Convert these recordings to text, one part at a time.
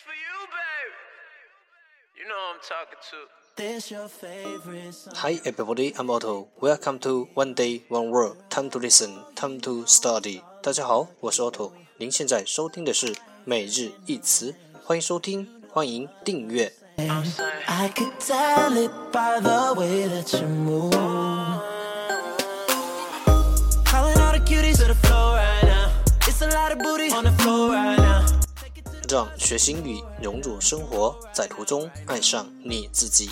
for you, babe. You know I'm talking to. This your favorite song. Hi everybody, I'm Otto. Welcome to One Day One Word. Time to listen, time to study. 大家好，我是 Otto。您现在收听的是每日一词，欢迎收听，欢迎订阅。I could tell it by the way that you move. All the cuties to the floor right now. It's a lot of booty on the floor right 让学习英语融入生活，在途中爱上你自己。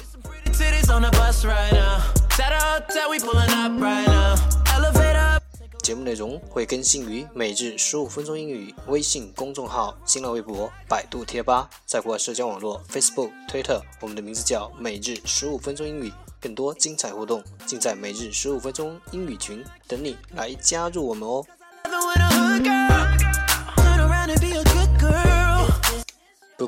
节目内容会更新于每日十五分钟英语微信公众号、新浪微博、百度贴吧，在国外社交网络 Facebook、Twitter，我们的名字叫每日十五分钟英语。更多精彩互动尽在每日十五分钟英语群，等你来加入我们哦。不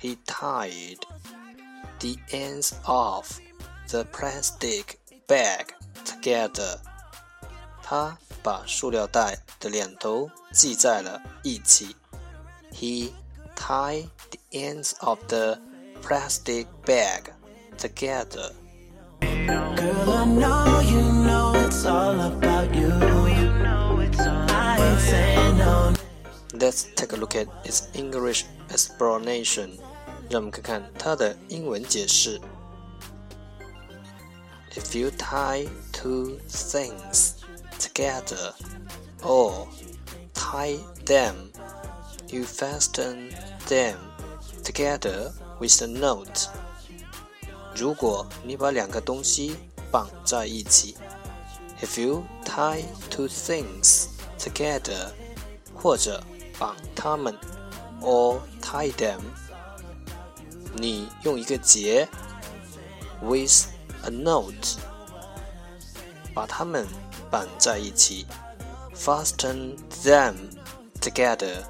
He tied the ends of the plastic bag together. 他把塑料袋的两头系在了一起。He tied the ends of the plastic bag together. Girl, I know you know it's all about you. I ain't saying no. Let's take a look at its English explanation. 让我们看看它的英文解释。If you tie two things together or tie them, you fasten them together with a knot. 如果你把两个东西绑在一起，If you tie two things together，或者绑它们，or tie them， 你用一个结，with a note，把它们绑在一起，fasten them together。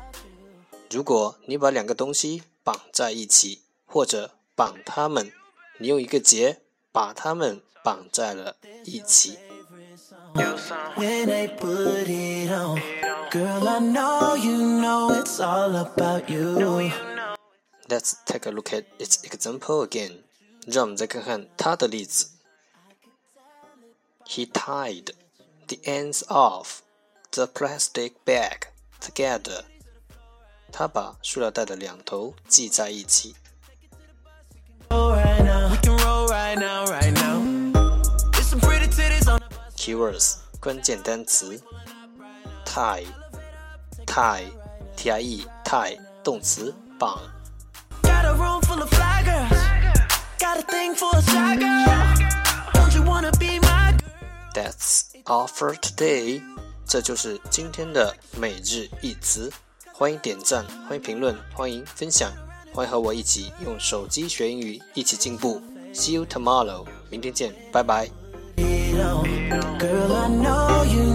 如果你把两个东西绑在一起，或者绑它们，你用一个结把它们绑在了一起。Girl, I know you know it's all about you. Let's take a look at its example again. 让我们再看看它的例子。He tied the ends of the plastic bag together. 他把塑料袋的两头系在一起。 Roll right now. We can roll right now, right now. There's some pretty titties on the Keywords 关键单词 tie tie t i e tie 动词绑 Got a room Full of fly girls. Got a thing for a shy girl. Don't you wanna be my girl? That's all for today。这就是今天的每日一词。欢迎点赞，欢迎评论，欢迎分享，欢迎和我一起用手机学英语，一起进步。See you tomorrow，明天见，拜拜。Girl, I know you